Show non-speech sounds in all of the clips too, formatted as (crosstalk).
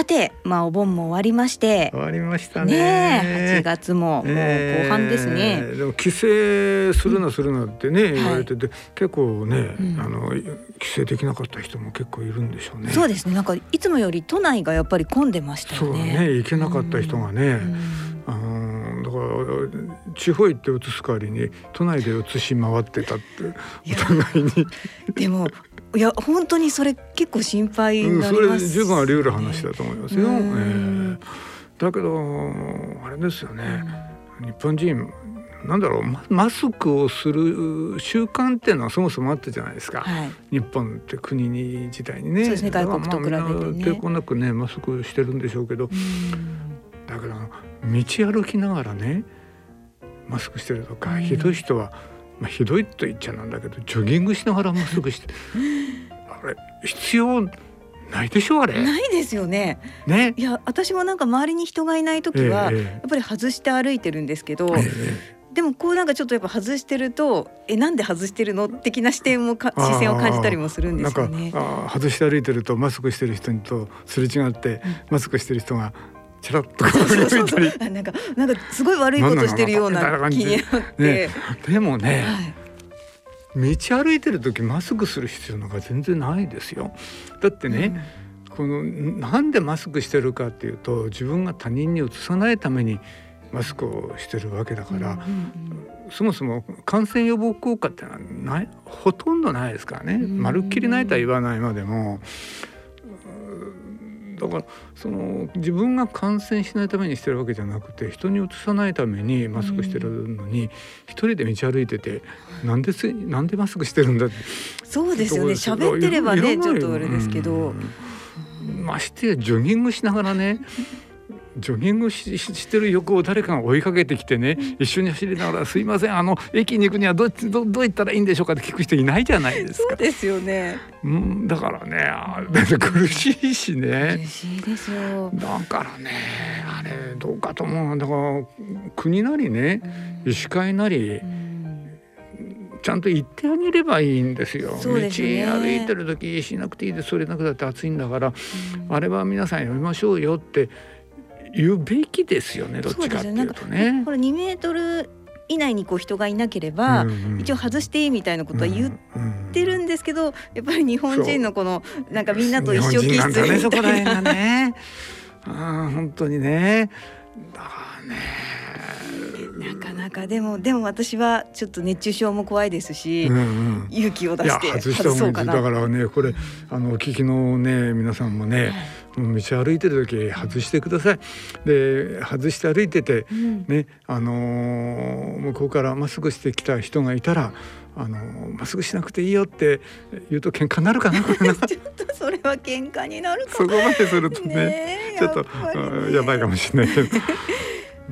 さてまあお盆も終わりまして終わりましたね。ね8月ももう後半ですね、え。ーでも帰省するなするなってね、言われてて、結構ね、うん。あの帰省できなかった人も結構いるんでしょうね。そうですね。なんかいつもより都内がやっぱり混んでましたよね。ね。行けなかった人がね、うん。あのだから地方行って移す代わりに都内で移し回ってたってお互いに、でもいや本当にそれ結構心配にうん、それ十分あり得る話だと思いますよ。えうん。えだけどあれですよね、日本人なんだろうママスクをする習慣っていうのはそもそもあったじゃないですか。はい。日本って国に自体にね。そうですね外国と比べてね。抵抗なくねマスクしてるんでしょうけど、うん。だけど道歩きながらねマスクしてるとか、うん。ひどい人は、まあ、ひどいと言っちゃなんだけどジョギングしながらマスクして (laughs) あれ必要ないでしょあれ。ないですよねね。いや私もなんか周りに人がいない時は、ええやっぱり外して歩いてるんですけど、ええでもこうなんかちょっとやっぱ外してるとえなんで外してるの的な視点もか視線を感じたりもするんですよね。あー外して歩いてるとマスクしてる人とすれ違って、マスクしてる人がちらっとこう振り向いたりあなんかなんかすごい悪いことしてるような気になって、ね。でもね、はい、道歩いてる時マスクする必要なんか全然ないですよ。だってね、このなんでマスクしてるかっていうと自分が他人にうつさないためにマスクをしてるわけだから、うんうんそもそも感染予防効果ってのはないほとんどないですからね、うん。まるっきりないとは言わないまでもうんだからその自分が感染しないためにしてるわけじゃなくて人にうつさないためにマスクしてるのに、一人で道歩いててなんですなんでマスクしてるんだって。そうですよね。喋ってればねちょっとあれですけど、うん。ましてやジョギングしながらねジョギングしししてる横を誰かが追いかけてきてね一緒に走りながら「すいませんあの駅に行くにはどっちどどう行ったらいいんでしょうか」って聞く人いないじゃないですか。そうですよね。うん、だからね苦しいしね。嬉しいですよ。だからねあれどうかと思うだから国なりね医師会なりうんちゃんと言ってあげればいいんですよ。すね道歩いてる時しなくていいですそれなくだって暑いんだから、あれは皆さんやめましょうよって言うべきですよねどっちかっていうとね。これ2メートル以内にこう人がいなければ、うんうん一応外していいみたいなことは言っうんてるんですけど、やっぱり日本人のこのなんかみんなと一緒気日本人なんだね質みそこら。がね。(laughs) あー本当にね。だね。なかなかでもでも私はちょっと熱中症も怖いですし、うんうん勇気を出して外した方がいういそかな。だからねこれあのお聞きのね皆さんもね、道歩いてる時外してください。で外して歩いててうん。ねあのー向こうからマスクしてきた人がいたら。あのーマスクしなくていいよって言うと喧嘩になるかな (laughs) ちょっとそれは喧嘩になるそこまでするとねねえちょっとやばいかもしれないけど。(laughs)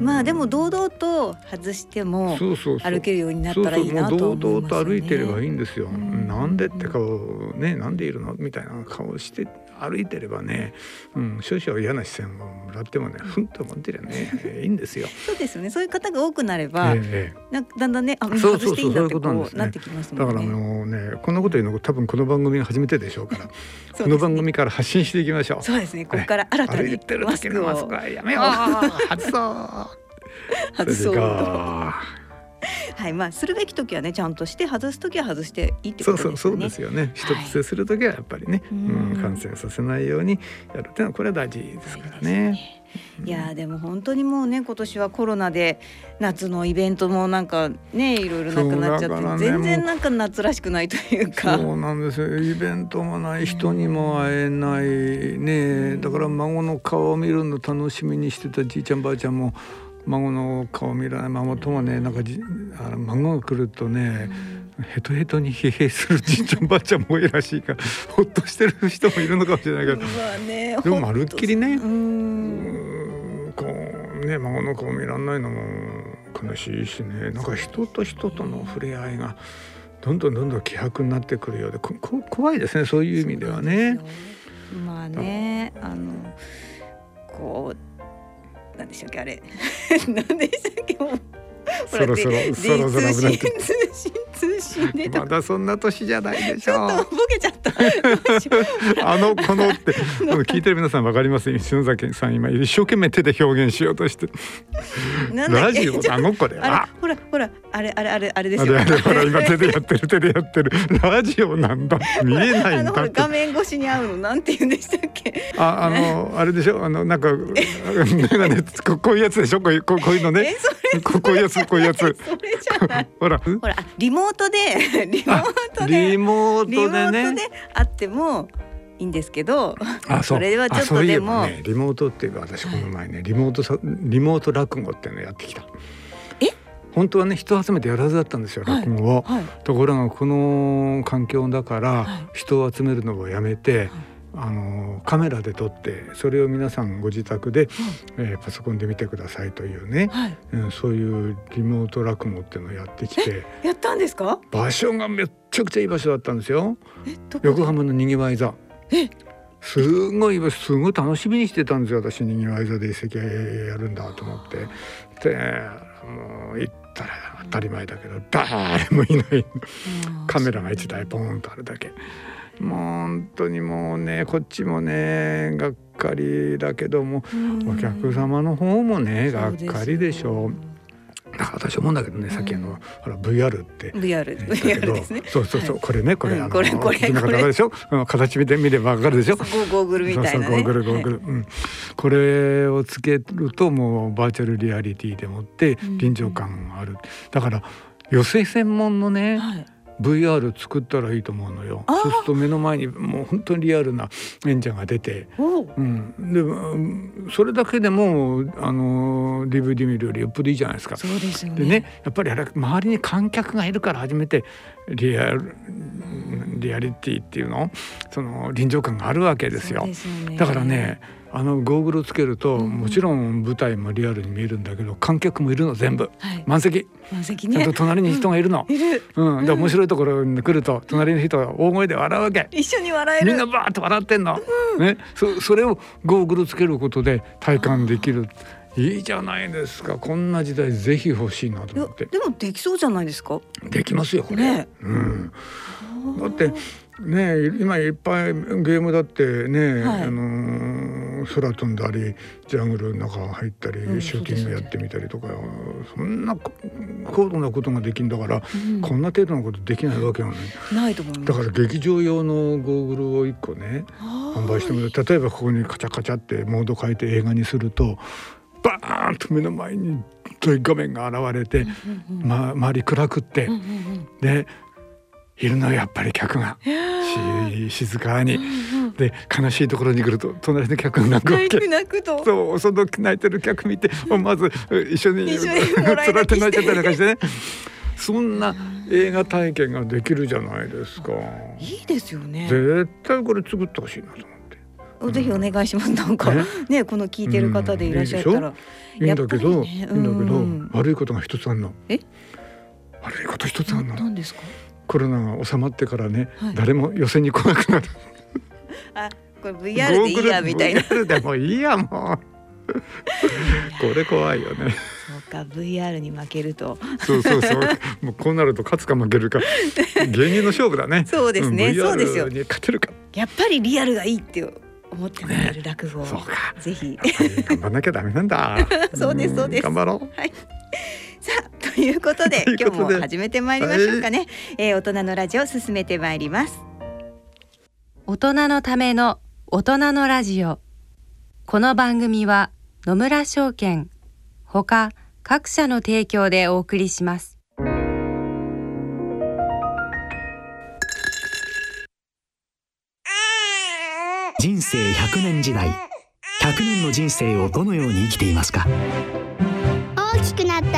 まあでも堂々と外してもそうそうそう。歩けるようになったらいいなとそう思そう。もう堂々と歩いてればいいいんですよ。ん。なんでって顔ねなんでいるの？みたいな顔して歩いてればね、うん、少々嫌な視線をもらってもねふんと思ってりゃねいいんですよ。(laughs) そうですよね。そういう方が多くなれば、ええなんかだんだんねあ外していいんだってこうなってきますだからもんね。もうねこんなこと言うの多分この番組が初めてでしょうから (laughs) ね。この番組から発信していきましょう。そうですね。ここから新たに歩いてるマスク時のマスをクはやめよう。(laughs) 外そう。外そう (laughs) はいまあするべき時はねちゃんとして外す時は外していいってそうことそうですよね。そうですよね。人と接する時はやっぱりね、ううんん、感染させないようにやるっていうのはこれは大事ですからね。いやーでも本当にもうね今年はコロナで夏のイベントもなんかねいろいろなくなっちゃって、ね全然なんか夏らしくないというか。そうなんですよイベントもない人にも会えないねだから孫の顔を見るの楽しみにしてたじいちゃんばあちゃんも孫の顔見らない孫ともねなんかじあの孫が来るとねヘトヘトに (laughs) 疲弊するじいちゃんばあちゃんも多いらしいから (laughs) ほっとしてる人もいるのかもしれないけど。ねでもまるっきりねううんんこうね孫の顔見らんないのも悲しいしね。なんか人と人との触れ合いがどんどんどんどん希薄になってくるようでここ怖いですねそういう意味ではね。まあねあのこうなんでしたっけ？あれ。(laughs) なんでしたっけ？もう。そろそろそろそろ通信通信通信でまだそんな年じゃないでしちょっとょボケちゃった。(laughs) あのこのって (laughs) 聞いてる皆さんわかります？篠崎さん今一生懸命手で表現しようとしてラジオあの子でほらほらあれあれあれあれですよ。あれあれ今手でやってる手でやってる。(laughs) ラジオなんだ。見えないんだ画面越しに合うのなんて言うんでしたっけ？ああのあれでしょ？あのなんかメガネここういうやつでしょ？こういうこういうのね。ここういうやつこういうやつ。それじゃない。(laughs) ほら。ほらあリモートでリモートでリモートでね。であってもいいんですけど。あそれはちょっとでもばね。リモートっていうか私この前ねリモートさリモート落語っていうのやってきた。え本当はね人集めてやるはずだったんですよはい。落語を、はい。ところがこの環境だからはい。人を集めるのをやめて、あのカメラで撮ってそれを皆さんご自宅で、えーパソコンで見てくださいというね、はい。うん、そういうリモート落語っていうのをやってきてやったんですか？場所がめっちゃくちゃいい場所だったんですよ。横浜のにぎわい座。え？すごいすごい楽しみにしてたんですよ私にぎわい座で一席やるんだと思って。でもう行ったら当たり前だけど誰もいない。カメラが1台ポーンとあるだけ。もう本当にもうねこっちもねがっかりだけどもお客様の方もねがっかりでしょ。うだから私思うんだけどねさっきあのほら VR って。VR VR どですね。そうそうそう、これねこれ、うんあのこれこれお聞きの方々でしょうん形見て見ればわかるでしょゴーグルみたいなね。ゴーグルゴーグル、うん、これをつけるともうバーチャルリアリティでもってうん臨場感がある、だから寄せ専門のね、はい。VR 作ったらいいと思うのよ。そうすると目の前にもう本当にリアルな演者が出て、おう。うん、でうんそれだけでもあの DVD 見るよりよっぽどいいじゃないですか。そうですよね。でねやっぱりあれ周りに観客がいるから初めてリアルリアリティっていうの？その臨場感があるわけですよ。すよね。だからねあのゴーグルをつけると、うんもちろん舞台もリアルに見えるんだけど観客もいるの全部はい。満席満席ねちゃんと。隣に人がいるの。(laughs) いる。うん、で面白いところに来ると隣の人が大声で笑うわけ。一緒に笑える。みんなバーッと笑ってんの。ね、そそれをゴーグルつけることで体感できる。いいじゃないですか。こんな時代ぜひ欲しいなと思って。でもできそうじゃないですか。できますよこれ。ねうん。だってね今いっぱいゲームだってね、はい。あのー空飛んだりジャングルの中入ったり、うんシューティングやってみたりとかそんなこ高度なことができんだから、うん。こんな程度のことできないわけよね。ないと思います。だから劇場用のゴーグルを一個ね販売してもらう。例えばここにカチャカチャってモード変えて映画にするとバーンと目の前に大画面が現れて、ま、周り暗くって、でいるのよやっぱり客が静かに。うんうんで悲しいところに来ると隣の客が泣くわけ泣く。と。そうその泣いてる客見て思わず一緒につらって泣いちゃったりなんかしてね (laughs) そんな映画体験ができるじゃないですか。いいですよね。絶対これ作ってほしいなと思って。ぜひお願いします。なんかねねこの聞いてる方でいらっしゃったら。いいんだけど、ねいいんだけど、うん悪いことが一つあるの。え？悪いこと一つあるの。何ですか？コロナが収まってからね、はい誰も寄せに来なくなる。あこれ VR でいいやみたいな。VR でもいいやもう。これ怖いよね。そうか VR に負けると。そうそうそう。もうこうなると勝つか負けるか。芸人の勝負だね。そうですねんそうですよ勝てるか。やっぱりリアルがいいって思ってもらえる落語をそうか。ぜひ。頑張んなきゃダメなんだ。(laughs) そうですそうですん頑張ろう。はい。さあということでということで。今日も始めてまいりましょうかね、えー大人のラジオ進めてまいります。大人のための大人のラジオ。この番組は野村証券ほか各社の提供でお送りします。人生100年時代。100年の人生をどのように生きていますか？大きくなったら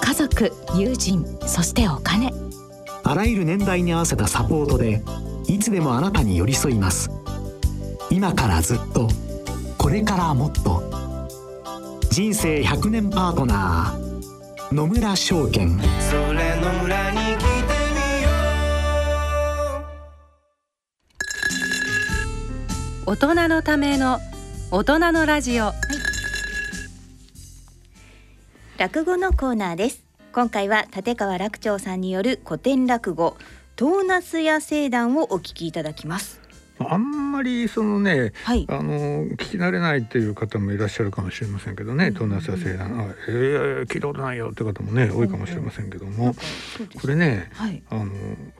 家族友人そしてお金。あらゆる年代に合わせたサポートでいつでもあなたに寄り添います。今からずっとこれからもっと。人生100年パートナー野村証券。それの村に来てみよう。大人のための大人のラジオ落語のコーナーです。今回は立川楽長さんによる古典落語トーナスや聖団をお聞きいただきます。あんまりそのね、はい。あの聞き慣れないっていう方もいらっしゃるかもしれませんけどね、トーナスや聖団、あえー、聞いたことないよって方もね多いかもしれませんけども、これね、はい。あの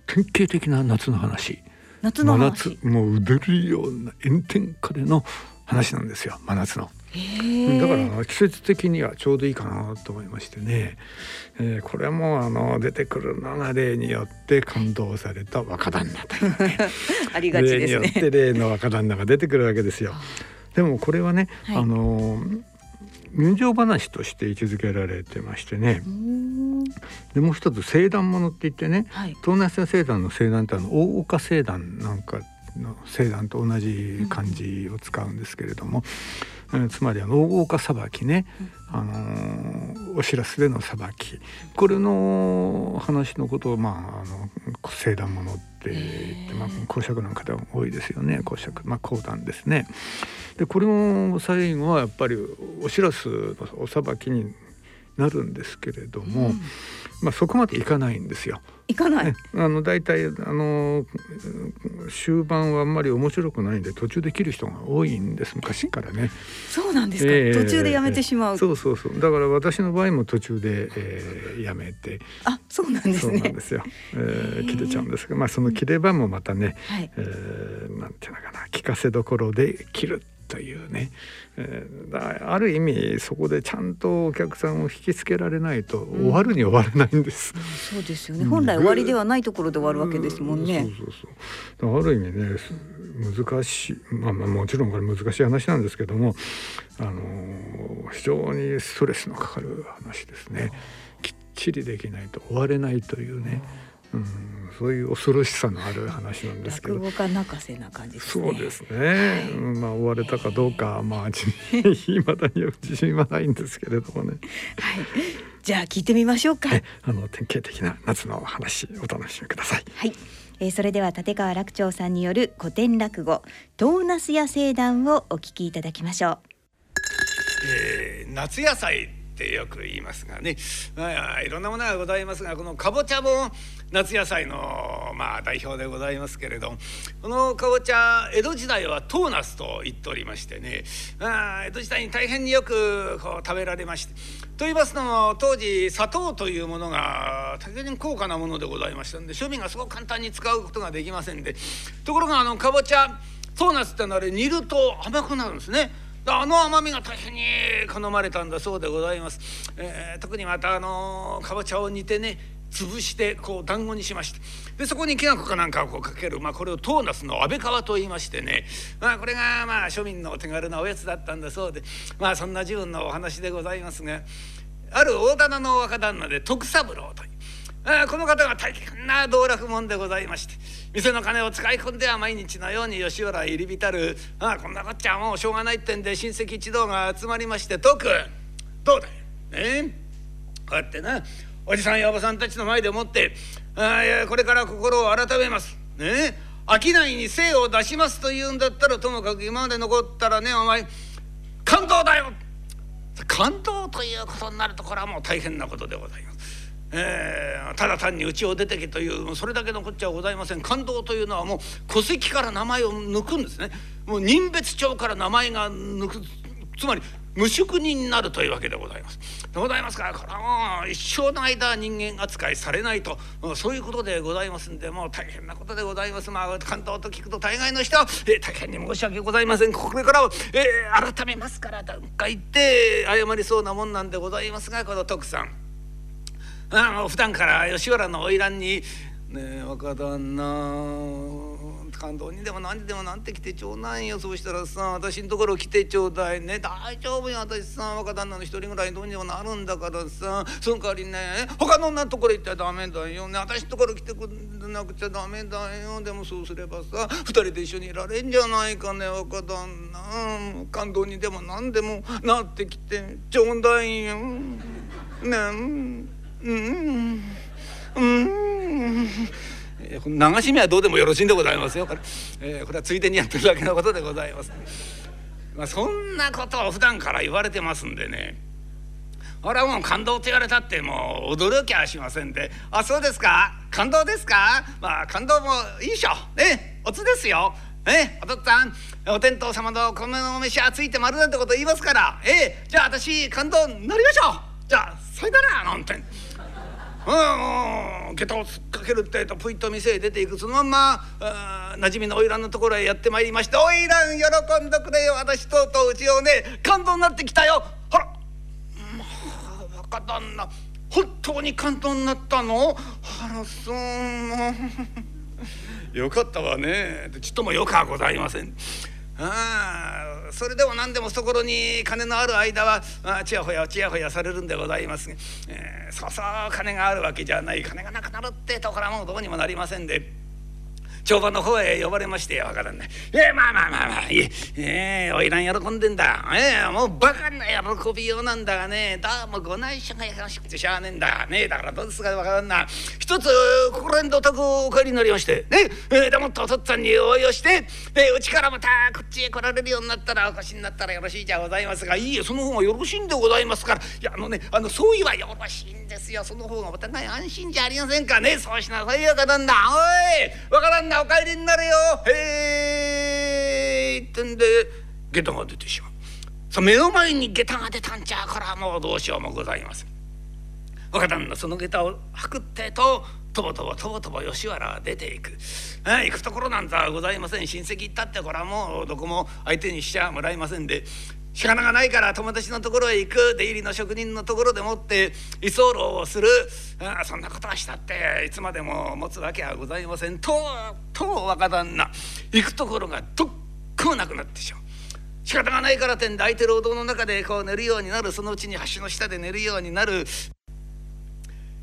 典型的な夏の話。夏の真話夏もううでるような炎天下での話なんですよ。真夏の。へだから季節的にはちょうどいいかなと思いましてね、えーこれもあの出てくるのが例によって感動された若旦那というね。(laughs) ありがちです例によってね例の若旦那が出てくるわけですよ。でもこれはね、はい。あの人情話として位置づけられてましてね。でもう一つ聖団ものって言ってねはい。東南ア聖団の聖団ってあの大岡聖団なんかの聖団と同じ漢字を使うんですけれども、えーつまりあの大岡裁きね、あのーお知らせでの裁き。これの話のことをまああの聖団ものって言って、まあ、公爵なんかでは多いですよね。公爵まあ講談ですね。でこれも最後はやっぱりお知らせのお裁きになるんですけれども、まあそこまでいかないんですよ。行かない。ね、あの大体あの終盤はあんまり面白くないんで途中で切る人が多いんです昔からね。そうなんですか、ええ。途中でやめてしまう、そうそうそう。だから私の場合も途中で、えーやめて。あそうなんですそうなんねですよ、えー切れちゃうんですがまあその切れ場もまたね、はい。えーなんていうのかな聞かせどころで切るというね、えーだある意味そこでちゃんとお客さんを引きつけられないと終わるに終わらないんです。そうですよね。うん本来終わりではないところで終わるわけですもんね。そうそうそう。だからある意味ねす難しい。まあまあもちろんこれ難しい話なんですけども、あのー非常にストレスのかかる話ですね。きっちりできないと終われないというね、うん、そういう恐ろしさのある話なんですけど。落語家泣かせな感じですね。そうですね、うんまあ終われたかどうかまあいまだには自信はないんですけれどもね。はい。じゃあ聞いてみましょうか。えあの典型的な夏の話お楽しみください。はい、えー、それでは立川楽長さんによる古典落語トーナスや聖団をお聞きいただきましょえー夏野菜ってよく言いますがね、まあ、いろんなものがございますがこのかぼちゃも夏野菜の、まあ、代表でございますけれどこのかぼちゃ江戸時代はトーナスと言っておりましてね、まあ、江戸時代に大変によくこう食べられまして。と言いますのも当時砂糖というものが大変高価なものでございましたんで庶民がすごく簡単に使うことができませんで。ところがあのかぼちゃトーナスってのはあれ煮ると甘くなるんですね。あの甘みが大変に好まれたんだそうでございます。えー特にまたあのかぼちゃを煮てね潰してこう団子にしましてでそこにきな粉かなんかをこうかける、まあ、これをトーナスの安倍川と言いましてね、まあ、これがまあ庶民のお手軽なおやつだったんだそうでまあそんな自分のお話でございますがある大棚の若旦那で徳三郎という。この方が大変な道楽者でございまして店の金を使い込んでは毎日のように吉原入り浸る。あーこんなこっちゃもうしょうがないってんで親戚一同が集まりまして「徳どうだい？ねこうやってなおじさんやおばさんたちの前でもってあーいやこれから心を改めます。ね商いに精を出しますというんだったらともかく今まで残ったらねお前感動だよ！感動ということになるとこれはもう大変なことでございます。えーただ単に家を出てけというそれだけのこっちゃございません。感動というのはもう戸籍から名前を抜くんですね。もう任別帳から名前が抜くつまり無宿人になるというわけでございます。でございますか。らこれはもう一生の間人間扱いされないと。そういうことでございますんでもう大変なことでございます。まあ関東と聞くと大概の人は、えー大変に申し訳ございません。これからは、えー改めますからとか言って謝りそうなもんなんでございますがこの徳さん。あの普段から吉原の花魁にねえ若旦那感動にでも何にでもなんて来てちょうだいよ。そうしたらさ私のところ来てちょうだいね。大丈夫よ。私さ若旦那の一人ぐらいどうにもなるんだからさ。その代わりね他の女のところ行ったらダメだよね。私のところ来てくんなくちゃダメだよ。でもそうすればさ二人で一緒にいられんじゃないかね若旦那。感動にでも何でもなってきてちょうだいよ。ねうんうん。うん、流し目はどうでもよろしいんでございますよ。これ,、えー、これはついでにやってるだけのことでございます、まあ、そんなことを普段から言われてますんでね。俺はもう感動と言われたってもう驚きはしませんで「あそうですか？感動ですか？まあ感動もいいでしょ。ね？おつですよ。えお父っつぁんお天道様の米の飯はついて丸なんてこと言いますから。え。じゃあ私感動になりましょう。じゃあさよならなんて。うん下駄を突っかけるってえとぷいと店へ出ていくそのまんまなじみの花魁のところへやってまいりまして「花魁喜んでくれよ私とうとううちをね感動になってきたよ」ほらまあ若旦那本当に感動になったの？あらそうよかったわね。ちっともよくはございません。あそれでも何でも懐に金のある間はあちやほやちやほやされるんでございますが、えー、そうそう金があるわけじゃない金がなくなるってところはもうどうにもなりませんで。帳場の方へ呼ばれましてわからんねえー、まあまあまあまあいええー、おいらん喜んでんだ。えー、もうバカな喜びようなんだがねどうもご内緒が優しくてしゃあねえんだ。ねえだからどうですかわからんな一つ心んどとくお帰りになりましてねえー、でもっとお父っつぁんに応用してでうちからまたこっちへ来られるようになったらお越しになったらよろしいじゃございますがいいえその方がよろしいんでございますから。いやあのねあのそういはよろしいんですよ。その方がお互い安心じゃありませんか。ねそうしなさいよかなんだおいわからんなお帰りになれよ。へい。ってんで下駄が出てしまう。さ目の前に下駄が出たんちゃうからもうどうしようもございません若旦那その下駄を履くってととぼとぼとぼとぼ吉原は出ていく、あ行くところなんざございません。親戚行ったってこれはもうどこも相手にしちゃもらえませんで。仕方がないから友達のところへ行く。出入りの職人のところでもって居候をする。あそんなことはしたっていつまでも持つわけはございません。とうとう若旦那行くところがどっこもなくなってしまう。仕方がないからてんで空いてるお堂の中でこう寝るようになる。そのうちに橋の下で寝るようになる。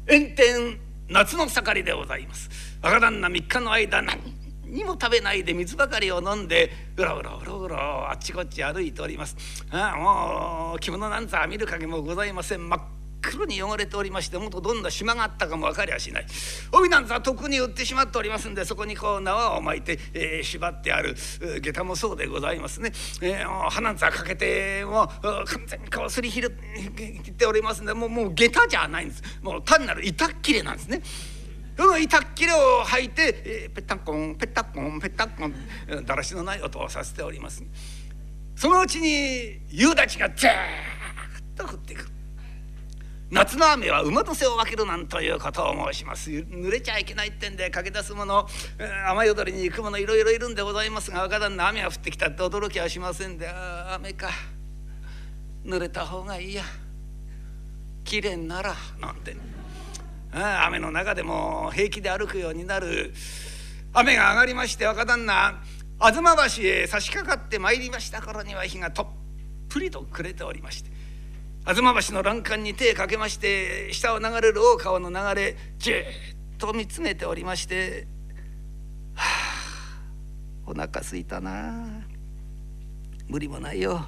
炎天夏の盛りでございます。若旦那3日の間何にも食べないで水ばかりを飲んでうろうろうろうろあっちこっち歩いております。ああもう着物なんざ見る影もございません。真っ黒に汚れておりましてもっとどんな島があったかも分かりゃしない。帯なんざとっくに売ってしまっておりますんでそこにこう縄を巻いて、えー、縛ってある下駄もそうでございますね、えー、歯なんざかけてもう完全にこうすりひるっておりますんでもうもう下駄じゃないんです。もう単なる板っきれなんですね。その板っきれを履いて、えー、ペタコンペタコンペタコンだらしのない音をさせております。そのうちに夕立がザーッと降ってくる。夏の雨は馬の背を分けるなんということを申します。濡れちゃいけないってんで駆け出すもの雨宿りに行くものいろいろいるんでございますが若旦那雨が降ってきたって驚きはしませんであ雨か。濡れた方がいいや。きれいならなんて。雨の中でも平気で歩くようになる。雨が上がりまして若旦那東橋へ差し掛かってまいりました頃には日がとっぷりと暮れておりまして東橋の欄干に手かけまして下を流れる大川の流れじっと見つめておりまして「はあお腹すいたな無理もないよ。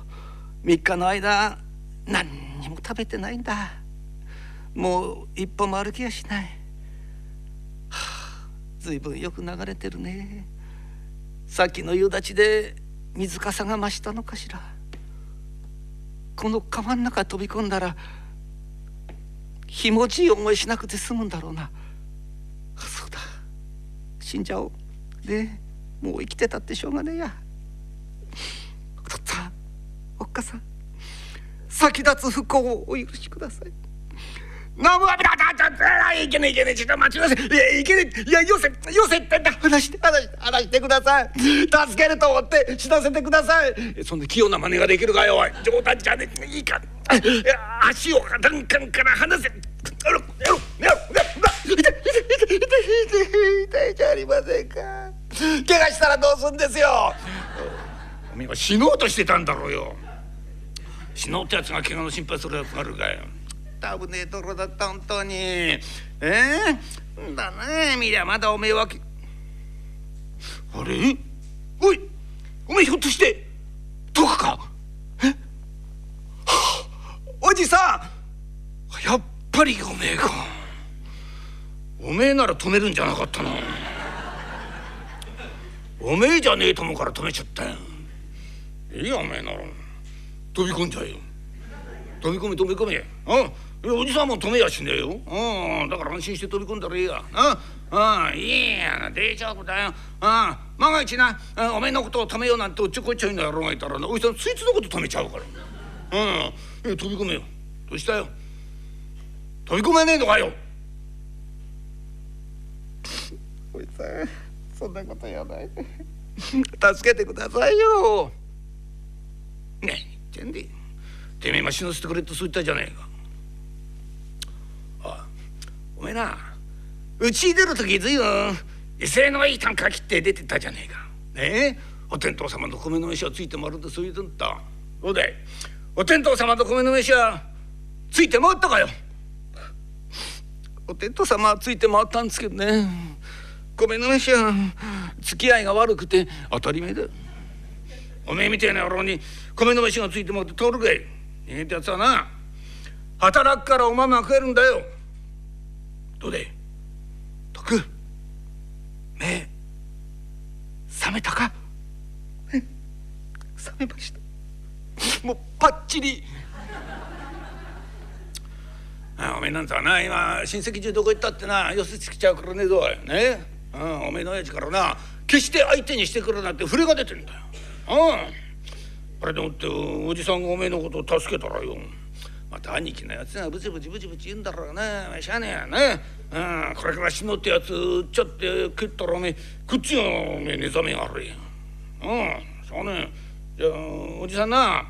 3日の間何にも食べてないんだ。もう一歩も歩きやしない、はあ、随分よく流れてるね。さっきの夕立で水かさが増したのかしら。この川の中飛び込んだらひもじい思いしなくて済むんだろうな。そうだ。死んじゃおう。でもう生きてたってしょうがねえや。お父っつぁんおっかさん先立つ不幸をお許しください。ノブはいけねいけねちょっと待ちなさいいやいけねいやよせよせってだ話して話して話してください助けると思って死なせてくださいそんな器用な真似ができるかよおい冗談じゃねいいか足を欄干から離せやろやろやろ痛い痛い痛い痛い痛いありませんか怪我したらどうすんですよおめえは死のうとしてたんだろうよ死のうってやつが怪我の心配するやつがあるかよ。危ねえところだった本当に。ええー、だね見りゃまだおめえはあれ？おいおめえひょっとしてどこか？え、はあ、おじさんやっぱりおめえか。おめえなら止めるんじゃなかったなおめえじゃねえと思うから止めちゃったよ。いいよおめえなら。飛び込んじゃえよ。飛び込め飛び込め。うん。おじさんも止めやしねえよ、うん、だから安心して飛び込んだらいいや。うん、いいや大丈夫だよ、うん、万が一な、おめえのことを止めようなんておっちょこいちょいの野郎がいたらなおじさんそいつのこと止めちゃうから。うん飛び込めよ。どうしたよ？飛び込めねえのかよ。おじさんそんなこと言わないで。助けてくださいよ。ねえ言ってんで。てめえも死なせてくれってそう言ったじゃねえかおめえなうち出る時ずいぶん威勢のいい単価切って出てったじゃねえか。ねえ？お天道様の米の飯はついて回るってそう言うとったそうだいお天道様の米の飯はついて回ったかよ。お天道様はついて回ったんですけどね。米の飯は付き合いが悪くて当たり前だ。おめえみたいな野郎に米の飯がついて回って通るかい。ええってやつはな働くからおまま食えるんだよどうで徳目覚めたか？覚めました。もうパッチリ。あおめえなんざな今親戚中どこ行ったってな寄せつきちゃうからねどうね？うんおめえの親父からな決して相手にしてくるなんて触れが出てんだよ。うん。あれでもっておじさんがおめえのことを助けたらよまた兄貴のやつがブチブチブチブチ言うんだろうね。しゃあねえやね、うん、これから死のってやつ売っちゃって食ったらおめえこっちがおめえ目覚めが悪いうんそうねじゃあおじさんな。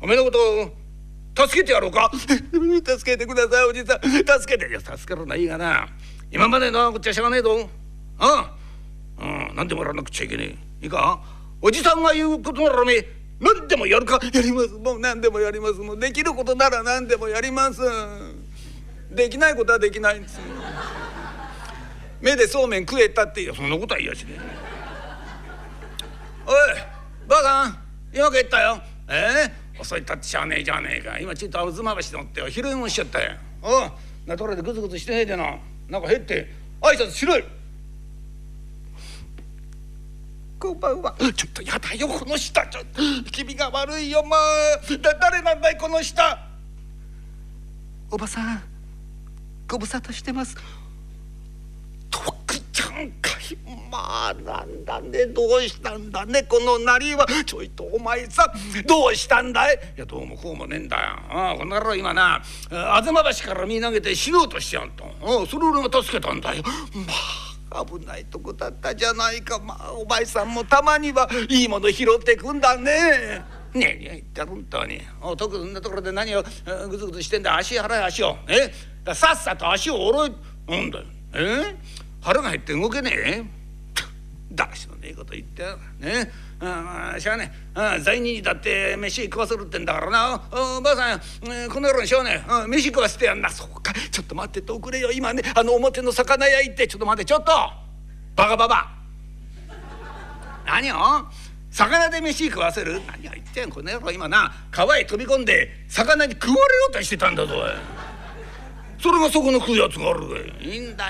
おめえのこと助けてやろうか。(laughs) 助けてくださいおじさん。助けて。いや助けるのはいいがな。今までのこっちはしゃがねえぞ。うん。うん何でもやらなくちゃいけねえ。いいか？おじさんが言うことならおめえ何でもやるかやりますもう何でもやりますもうできることなら何でもやります。できないことはできないんです。目でそうめん食えたっていやそんなことは言いやしねおいばあさん今帰ったよ。え？えー、遅いったってしゃあねえじゃねえか。今ちょっと吾妻橋乗ってよ。昼もしちゃったよ。おうなとれでグズグズしてねえでな。なんか減って。挨拶しろよこんばんは。ちょっとやだよこの下。ちょっと気味が悪いよまあだ誰なんだいこの下。おばさんご無沙汰してます。徳ちゃんかい。まあなんだねどうしたんだねこのなりは。ちょいとお前さどうしたんだい？いやどうもこうもねえんだよ。ああこの野郎今な吾妻橋から見投げて死のうとしちゃうとああそれ俺が助けたんだよ。まあ危ないとこだったじゃないか。まあお前さんもたまにはいいもの拾ってくんだね。ねえ言ってるんとに。お特んなところで何をぐずぐずしてんだ。足払い足を。え？さっさと足を下ろい。なんだよ。え？腹が減って動けねえ。だしのねえこと言ってねあしゃあね。あ罪人にだって飯食わせるってんだからな。おばあさんこの野郎にしょうね。え飯食わせてやんな。そうか。ちょっと待ってておくれよ。今ねあの表の魚屋行って。ちょっと待ってちょっと。バカババ。何を？魚で飯食わせる？何を言ってんこの野郎今な川へ飛び込んで魚に食われようとしてたんだぞ。それがそこの食うやつがあるいいんだ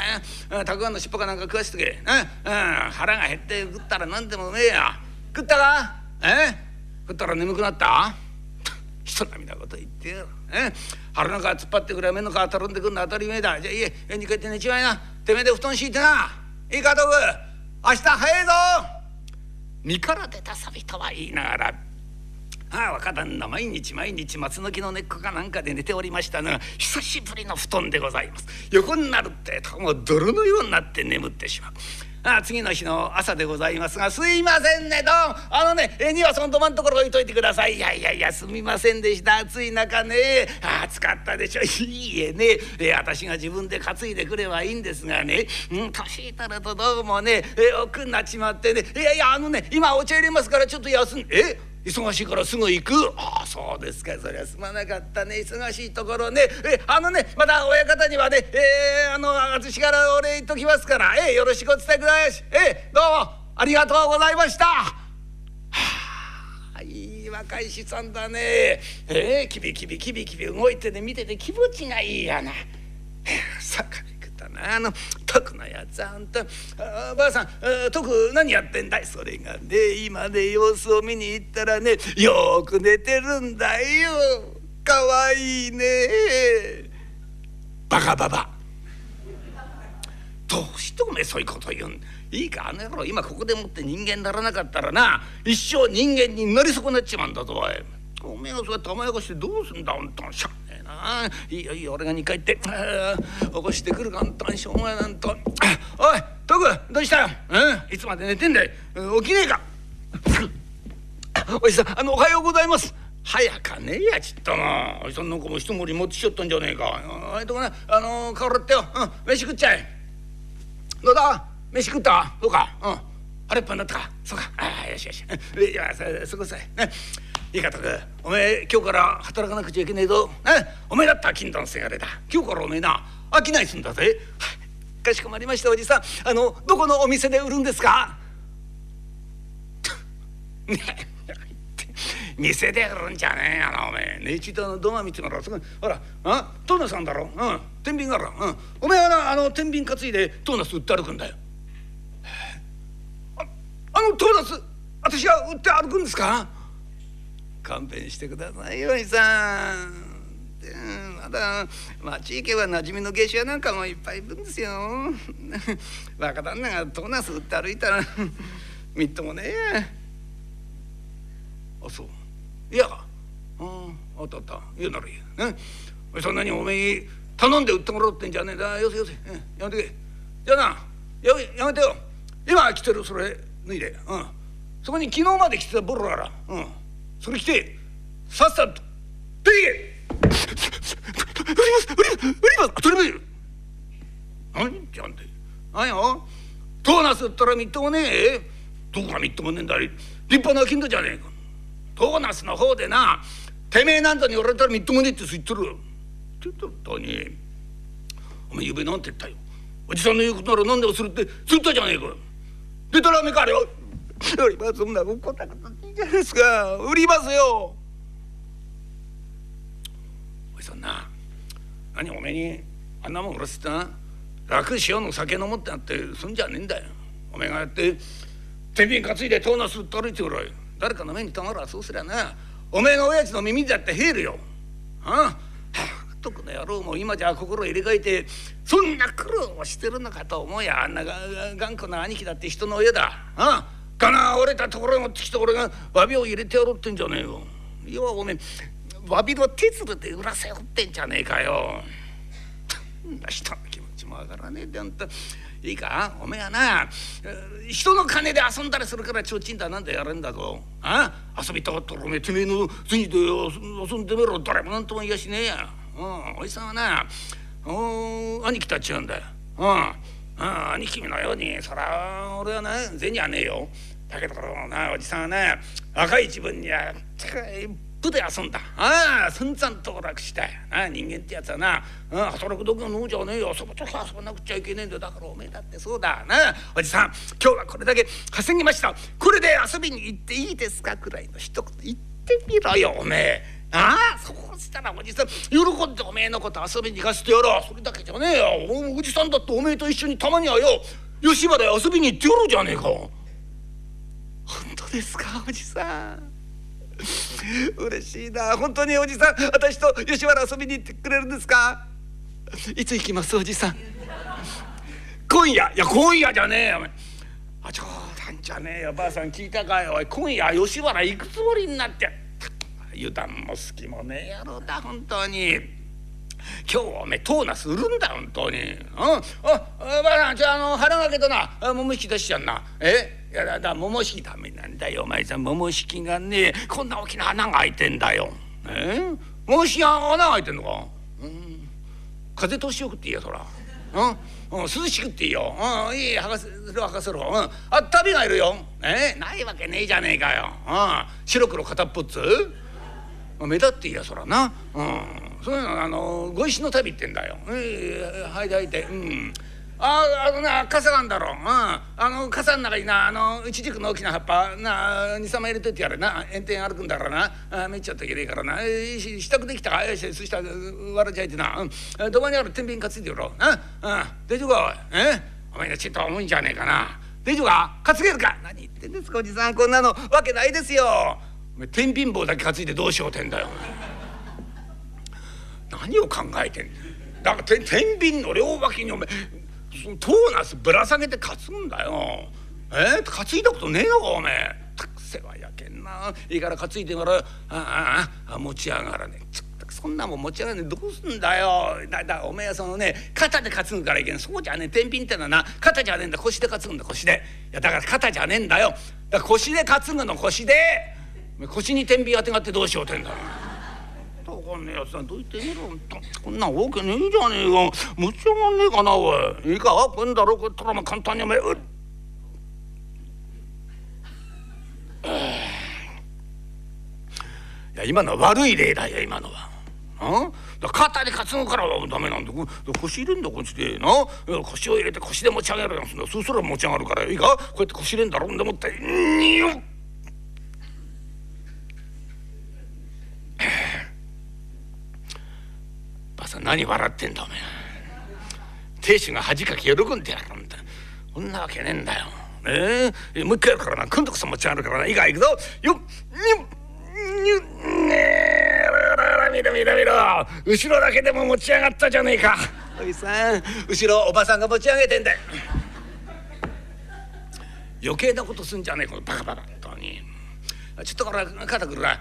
よ。たくあんの尻尾かなんか食わしとけ、うん、腹が減って食ったら何でもうめえや。食ったか？え？食ったら眠くなった？(laughs) 人並みなこと言ってよ。え？腹の皮突っ張ってくれ目の皮たるんでくるの当たり前だ。じゃあえ家に帰って寝ちまいな。てめえで布団敷いてな。いいか道具。明日早いぞ。身から出たサビとは言いながら。ああ若旦那毎日毎日松の木の根っこかなんかで寝ておりましたのが久しぶりの布団でございます。横になるってともう泥のようになって眠ってしまうあ次の日の朝でございますが「すいませんねどんあのねえ庭そのど真んところ置いといてください」「いやいやいやすみませんでした。暑い中ね。暑かったでしょ。(laughs) いいえね。え私が自分で担いでくればいいんですがね。うん年いたるとどうもねえ奥になっちまってね。いやいやあのね今お茶入れますからちょっと休んえ？忙しいからすぐ行く。ああそうですか。そりゃすまなかったね。忙しいところね。えあのねまた親方にはねえー、あの私からお礼言っときますから。えー、よろしくお伝えください。えー、どうも。ありがとうございました。はあいい若い資産だね。えー、キビキビキビキビ動いてね見てて気持ちがいいやな。さかあの徳のやつあんた。あばあさん徳何やってんだい？それがね今ね様子を見に行ったらねよく寝てるんだよ。かわいいね。バカババ。どうしておめえそういうこと言うん？いいかあの野郎今ここでもって人間にならなかったらな。一生人間になり損なっちまうんだぞおい。おめえがそうやって甘やかしてどうすんだあんたしゃあいいよいいよ俺が2階行って。起こしてくるかあんたんしょうがなんと。おい徳どうした？よ、うん、いつまで寝てんだい？起きねえか。おじさんあのおはようございます。早かねえやちっとも。おじさんなんかも一盛り持ってきちゃったんじゃねえか。あいとこなあのー、代わってよ、うん、飯食っちゃえ。どうだ？飯食った？そうか？うん。あれっぱになったか？そうか。ああよしよし。いやそこさえ。ねいいかとくおめえ今日から働かなくちゃいけねえぞ、ね、おめえだったら金のせがれだ。今日からおめえな商いすんだぜ。かしこまりましたおじさん。あのどこのお店で売るんですか？(laughs) 店で売るんじゃねえ。やなおめえねちとの土間見つめろすぐほらあトーナさんだろ？うん。天秤があるうん。おめえはなあの天秤担いでトーナス売って歩くんだよ。あのトーナス私は売って歩くんですか？勘弁してくださいよおじさん。まだ町行けば馴染みの芸者なんかもいっぱいいるんですよ。(laughs) 若旦那がトーナス売って歩いたら (laughs) みっともねえあそう。いや。うんあったあった。言うならいいねそんなにおめえ頼んで売ってもらおうってんじゃねえだ。よせよせ、うん、やめてけ。じゃあな。ややめてよ。今着てるそれ。脱いで。うん。そこに昨日まで着てたボロあらうん。それ来てさっさと出てけ売ります。売ります。売ります。当たり前何？じゃんで何よ？トーナスったらみっともねえ。どこがみっともねえんだ立派な金だじゃねえか。トーナスの方でなてめえなんだに言われたらみっともねえって言ってる。って言ったらにお前ゆべなんて言ったよ。おじさんの言うことなら何でもするって言ったじゃねえか。でたらめかあれよ売りますそんなもんこんなこといいじゃないですか。売りますよ。おいさんな。何おめえにあんなもん売らせてな楽しようの酒飲もうってなってすんじゃねえんだよ。おめえがやって天秤担いでトーナス歩いておらい誰かの目に留まるわそうすりゃな。おめえの親父の耳だって入るよ。ああ？徳の野郎も今じゃ心入れ替えてそんな苦労をしてるのかと思うやあんな頑固な兄貴だって人の親だ。ああかな折れたところへ持ってきて俺が詫びを入れてやろうってんじゃねえよいやおめえ詫びの手鶴で売らせよってんじゃねえかよ。人の気持ちもわからねえであんたいいか？おめえはな人の金で遊んだりするからちょうちんだなんだやれんだぞ。あ遊びたかったらおめえてめえの銭で遊んでみろ。誰もなんとも言いやしねえや、うん、おじさんはなお兄貴たちうんだよ、うんあ兄貴のようにそら俺はな銭はねえよ。だけどなおじさんはな若い自分には一歩で遊んだ。ああ寸々と楽したあ人間ってやつはなあ働く時の脳じゃねえよ。遊ぶ時は遊ばなくちゃいけねえんだよ。だからおめえだってそうだ。なおじさん今日はこれだけ稼ぎました。これで遊びに行っていいですか？くらいの一言言ってみろよおめえ。ああそうしたらおじさん喜んでおめえのこと遊びに行かせてやろう。それだけじゃねえよ。おじさんだっておめえと一緒にたまにはよ吉原遊びに行ってやろうじゃねえか。本当ですかおじさん。嬉しいな。本当におじさん私と吉原遊びに行ってくれるんですか。いつ行きますおじさん。今夜。いや今夜じゃねえよ。あ冗談じゃねえよ。ばあさん聞いたかよ。今夜吉原行くつもりになって。油断も隙もねえ野郎だ本当に。今日おめえトーナス売るんだ本当に。うん。ああばあさんじゃああの腹がけとな。あ桃引き出しちゃんな。え？いやだだ桃引きダメなんだよお前さん。桃引きがねこんな大きな穴が開いてんだよ。え？桃引きが穴が開いてんのか？うん。風通しよくっていいよそら。うん。うん、涼しくっていいよ。うん、いい、はかせろ、はかせろ。うん、あ、旅がいるよ。え？ないわけねえじゃねえかよ。うん、白黒片っぽっつ？目立っていいや、そらな。うん、そういうの、あの、ご石の旅ってんだよ。えー、はい、はいて、うん。ああのな傘があんだろう、うん、あの傘の中にな。あの一軸の大きな葉っぱ。な二三枚入れといてやれな。炎天歩くんだからな。あめっちゃってきれいからな、えー、支度できた。かよしそしたら笑っちゃいてな、うん、どこにある？天秤担いでよろな、うん。うん、大丈夫かおい。えお前がちっと重いんじゃねえかな。大丈夫か担げるか。何言ってんですかおじさん。こんなの。わけないですよ。天秤棒だけ担いでどうしようってんだよ何を考えてんだから天秤の両脇にお前トーナスぶら下げて担ぐんだよ。え？ー、担いだことねえのかおめえ。たくせはやけんな。いいから担いでからうあああ持ち上がらねえそんなもん持ち上がらねどうすんだよ。だだおめえはそのね肩で担ぐからいけん。そうじゃねえ天秤ってのはな肩じゃねえんだ腰で担ぐんだ腰で。いやだから肩じゃねえんだよ。だから腰で担ぐの腰で。腰に天秤当てがってどうしようってんだ。わかんねえやつさどう言ってみろこんなんわけねえじゃねえか。持ち上がんねえかなおい。いいか？こんだろこったらま簡単におめえうっ。いや今のは悪い例だよ今のは。あ？だ肩で担ぐからはダメなんだ。腰入れんだこっちで。な？腰を入れて腰で持ち上げるんだそうすれば持ち上がるから。いいか？こうやって腰入れんだろんでもって。によっばさん何笑ってんだお前。亭主が恥かき喜んでやるんだ。そんなわけねえんだよ。ねえもう一回やるからな。今度こそ持ち上がるからな。いいか行くぞ。よっ。にゅにゅねえ。見ろ見ろ見ろ。後ろだけでも持ち上がったじゃねえか。おいさん後ろおばさんが持ち上げてんだよ。余計なことすんじゃねえこのバカバカ。ちょっとこら肩くるな。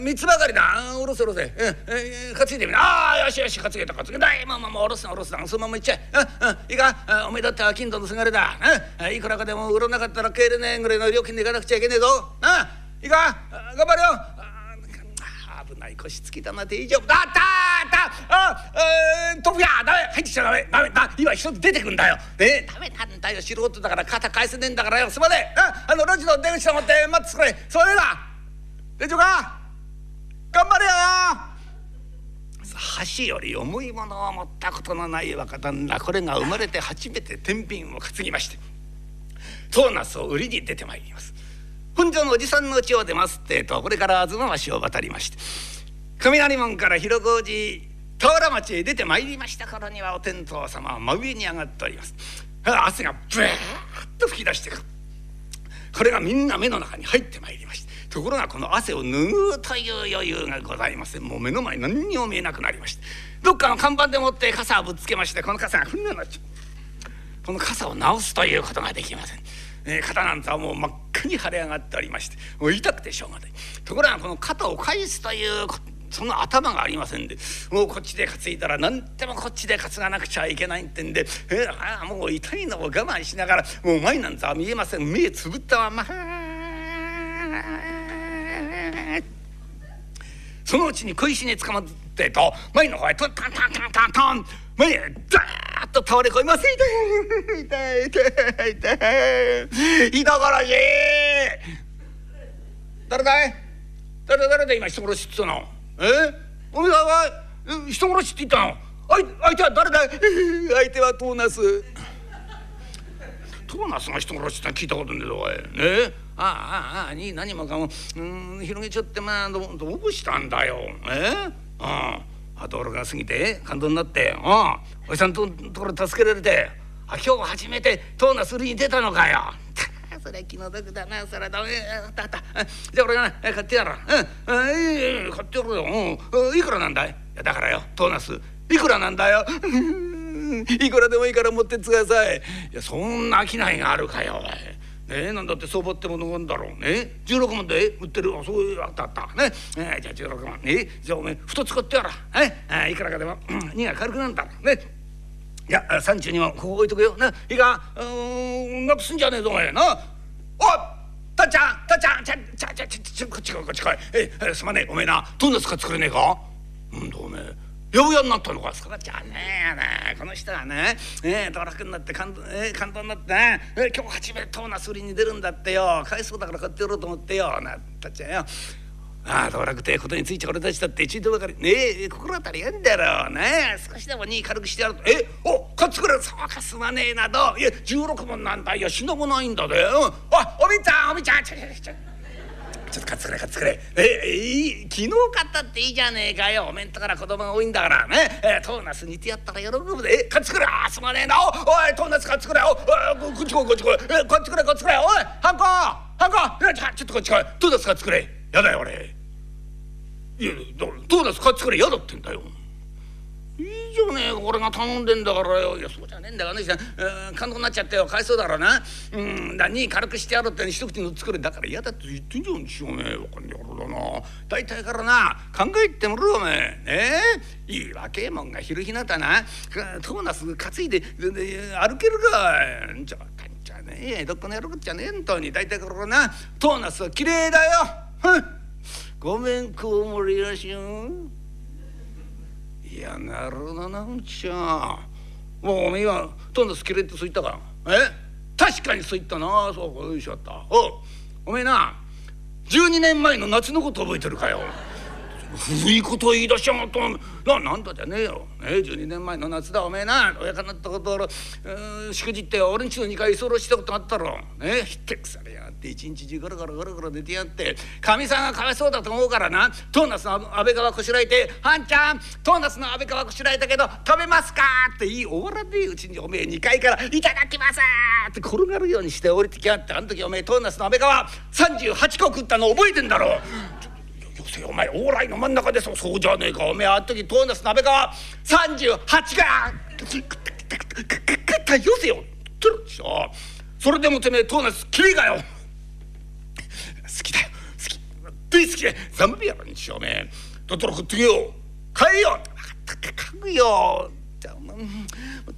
三つばかりだ。おろせおろせ。え担いでみな。ああよしよし担げた担げた。まあまあまあおろすなおろすな。そのままいっちゃえ。うんうんいいか。おめえだって金土のすがれだ。うんいくらかでも売らなかったら帰れねえぐらいの料金でいかなくちゃいけねえぞ。うんいいか。頑張れよ。ない腰つきだな大丈夫だったあったあえー、飛ぶやダメ入ってきちゃダメダメだ今一つ出てくんだよねダメなんだよ素人だから肩返せねえんだからよすまねえあの路地の出口と思って待ってくれそれだ大丈夫か頑張れよ橋より重いものを持ったことのない若旦那これが生まれて初めて天秤を担ぎましてトーナスを売りに出てまいります本所のおじさんの家を出ますってえとこれから東橋を渡りまして雷門から広小路田原町へ出てまいりました頃にはお天道様は真上に上がっております。汗がブーッと吹き出してくる。これがみんな目の中に入ってまいりましたところがこの汗を拭うという余裕がございません。もう目の前何にも見えなくなりましてどっかの看板でもって傘をぶつけましてこの傘がふんなになっちゃう。この傘を直すということができません。えー、肩なんざもう真っ赤に腫れ上がっておりましてもう痛くてしょうがない。ところがこの肩を返すというその頭がありませんでもうこっちで担いだら何でもこっちで担がなくちゃいけないってんで、えー、あもう痛いのを我慢しながらもう前なんざ見えません。目つぶったままそのうちに小石につかまってと前の方へトントントントントントン前へダーッと倒れ込みます。痛い痛い痛い痛い。痛からし誰だい？誰誰だ今人殺しって言ったの。え？お前は人殺しって言ったの？相手は誰だ (laughs) 相手はトーナス。トーナスが人殺しって聞いたことねえぞおい。ね？ああああに何もかも。うん広げちゃってまあどどうしたんだよ。えああ道路が過ぎて感動になって。ああおじさんとところ助けられてあ今日初めてトーナスに出たのかよ。それ気の毒だなそれだめだった。あじゃあ俺がな買ってやるう。うん。いい買ってやるよ、うん、いくらなんだい？いやだからよトーナス。いくらなんだよ？(laughs) いくらでもいいから持ってってください。いやそんな商いがあるかよね？え、なんだって相場ってものがあるんだろう。ね？16万で売ってる。あそういうあったあった。ね？え、じゃあ16万えじゃあおめえ2つ買ってやらえ、いくらかでも。(coughs) 2が軽くなんだろう。ね？いや32万ここ置いとくよ。ないいか？うんなくすんじゃねえぞお前。な？おたっちゃんたっちゃんちゃちゃちゃちゃちゃこっち来いこっち来い。ええすまねえおめえな。どんな使ってくれねえか？うんだおめえ八百屋になったのか？そうじゃねえねこの人はね。え道楽になって感動,、えー、感動になって。ね、えー、今日初めてトーナス売りに出るんだってよ。買いそうだから買ってやろうと思ってよ。なったっちゃんよ。ああ道楽ってことについて俺たちだって一度ばかりねえ心当たりやんだろうね少しでも荷軽くしてやると。えお買ってくれそうかすまねえなど。いや16万なんだいやしのもないんだで、うん、あおみちゃんおみちゃんちょちょちょちょ。っと買ってくれ買ってくれ。えいい昨日買ったっていいじゃねえかよ。おめんとから子供が多いんだからね。えトーナス煮てやったら喜ぶで。え買ってくれあすまねえな。おおいトーナス買ってくれ。おおこっち来いこっち来い。え買ってくれ買ってくれ。おいハンコハンコ。ちょっとこっち来い。トーナス買ってくれ。やだよ俺。いやトーナス買ってくれやだってんだよ。いいじゃねえ俺が頼んでんだからよ。いやそうじゃねえんだからね。えー、感動になっちゃってよ。かいそうだろうな。うん何軽くしてやるって一口の作る。だから嫌だって言ってんじゃんしょうね。わかんねえからな。大体からな考えてもらうおめえ。えいい若えもんが昼日なたな。トーナス担いで歩けるかじゃじゃねえ。どこのやることじゃねえんとに。大体からなトーナスは綺麗だよ。ごめんこうもりやしんいやなるほどなんちゃもうおめえはとんど好きれってそう言ったかえ？確かにそう言ったな。そうかよいしょった。おおめえな12年前の夏のこと覚えてるかよ。古いこと言い出しやがった。ななんだじゃねえよ、ね、12年前の夏だ。おめえな親方になったことをしくじって俺んちの2回居候したことがあったろ。ねひってくされやがって。一日中ゴロゴロゴロゴロ寝てやって。かみさんがかわいそうだと思うからな。トーナスの安倍川こしらえて「はんちゃんトーナスの安倍川こしらえたけど食べますか?」って。言い終わらねえうちにおめえ2階から「いただきます!」って。転がるようにして降りてきやがって。あの時おめえトーナスの安倍川38個食ったの覚えてんだろ。せお前往来の真ん中でそそうじゃねえか。おめえあの時トーナス鍋が38がたよせよってるでしょそれでもてめえトーナスきれいかよ好きだよ好き大好きでザンビアにしようおめえだったら食ってけよ買えよ分かったか買うよじゃあ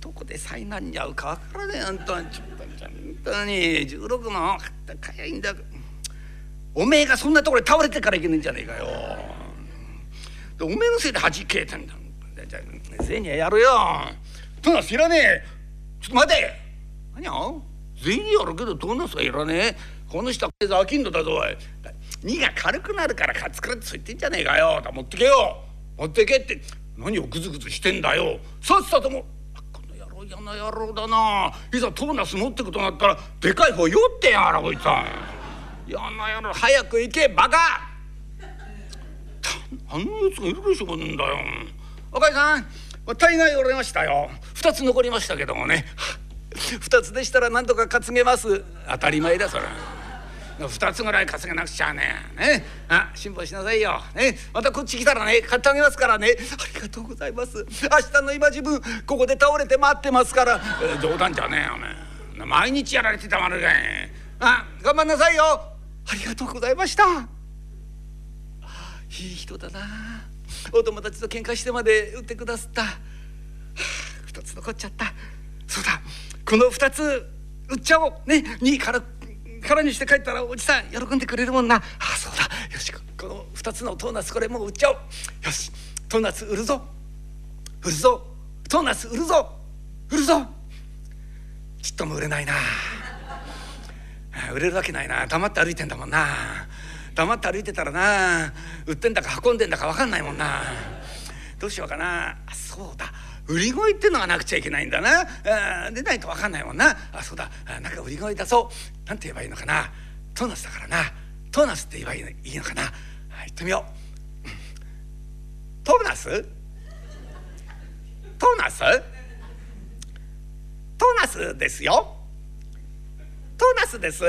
どこで災難に遭うか分からねえあんたちょっと本当に16万買えばいいんだおめえがそんなところで倒れてからいけねえんじゃねえかよ。でおめえのせいで弾けたんだ。じゃあ銭やるよ。トーナスいらねえ。ちょっと待て。何や銭やるけどトーナスはいらねえ。この人は飽きんのだぞおい。荷が軽くなるから買ってくれってそう言ってんじゃねえかよ。持ってけよ。持ってけって。何をグズグズしてんだよ。さっさとも。この野郎嫌な野郎だな。いざトーナス持ってくことなったらでかい方酔ってやがらこいつは。やなやろ。早く行けバカ。あのやつがいるでしょうんだよおかえさん大概折れましたよ。2つ残りましたけどもね。2つでしたら何とか担げます。当たり前だそれ。2つぐらい担げなくちゃね。ね。あ辛抱しなさいよ、ね、またこっち来たらね買ってあげますからね。ありがとうございます。明日の今自分ここで倒れて待ってますから、えー、冗談じゃねえよね毎日やられてたまるかい。あ頑張んなさいよ。ありがとうございました。いい人だな。お友達と喧嘩してまで売ってくださった。二つ残っちゃった。そうだ。この二つ売っちゃおうね2位からからにして帰ったらおじさん喜んでくれるもんな。あそうだ。よしこの二つのトーナスこれもう売っちゃおう。よしトーナス売るぞ。売るぞ。トーナス売るぞ。売るぞ。ちっとも売れないな。売れるわけないな。黙って歩いてんだもんな。黙って歩いてたらな売ってんだか運んでんだか分かんないもんな。どうしようかな。あそうだ。売り声ってのがなくちゃいけないんだな。あでないと分かんないもんな。あそうだ。なんか売り声出そうなんて言えばいいのかな。トーナスだからな。トーナスって言えばいいのかな、はい、言ってみよう。トーナス？トーナス？トーナスですよ。ナスです。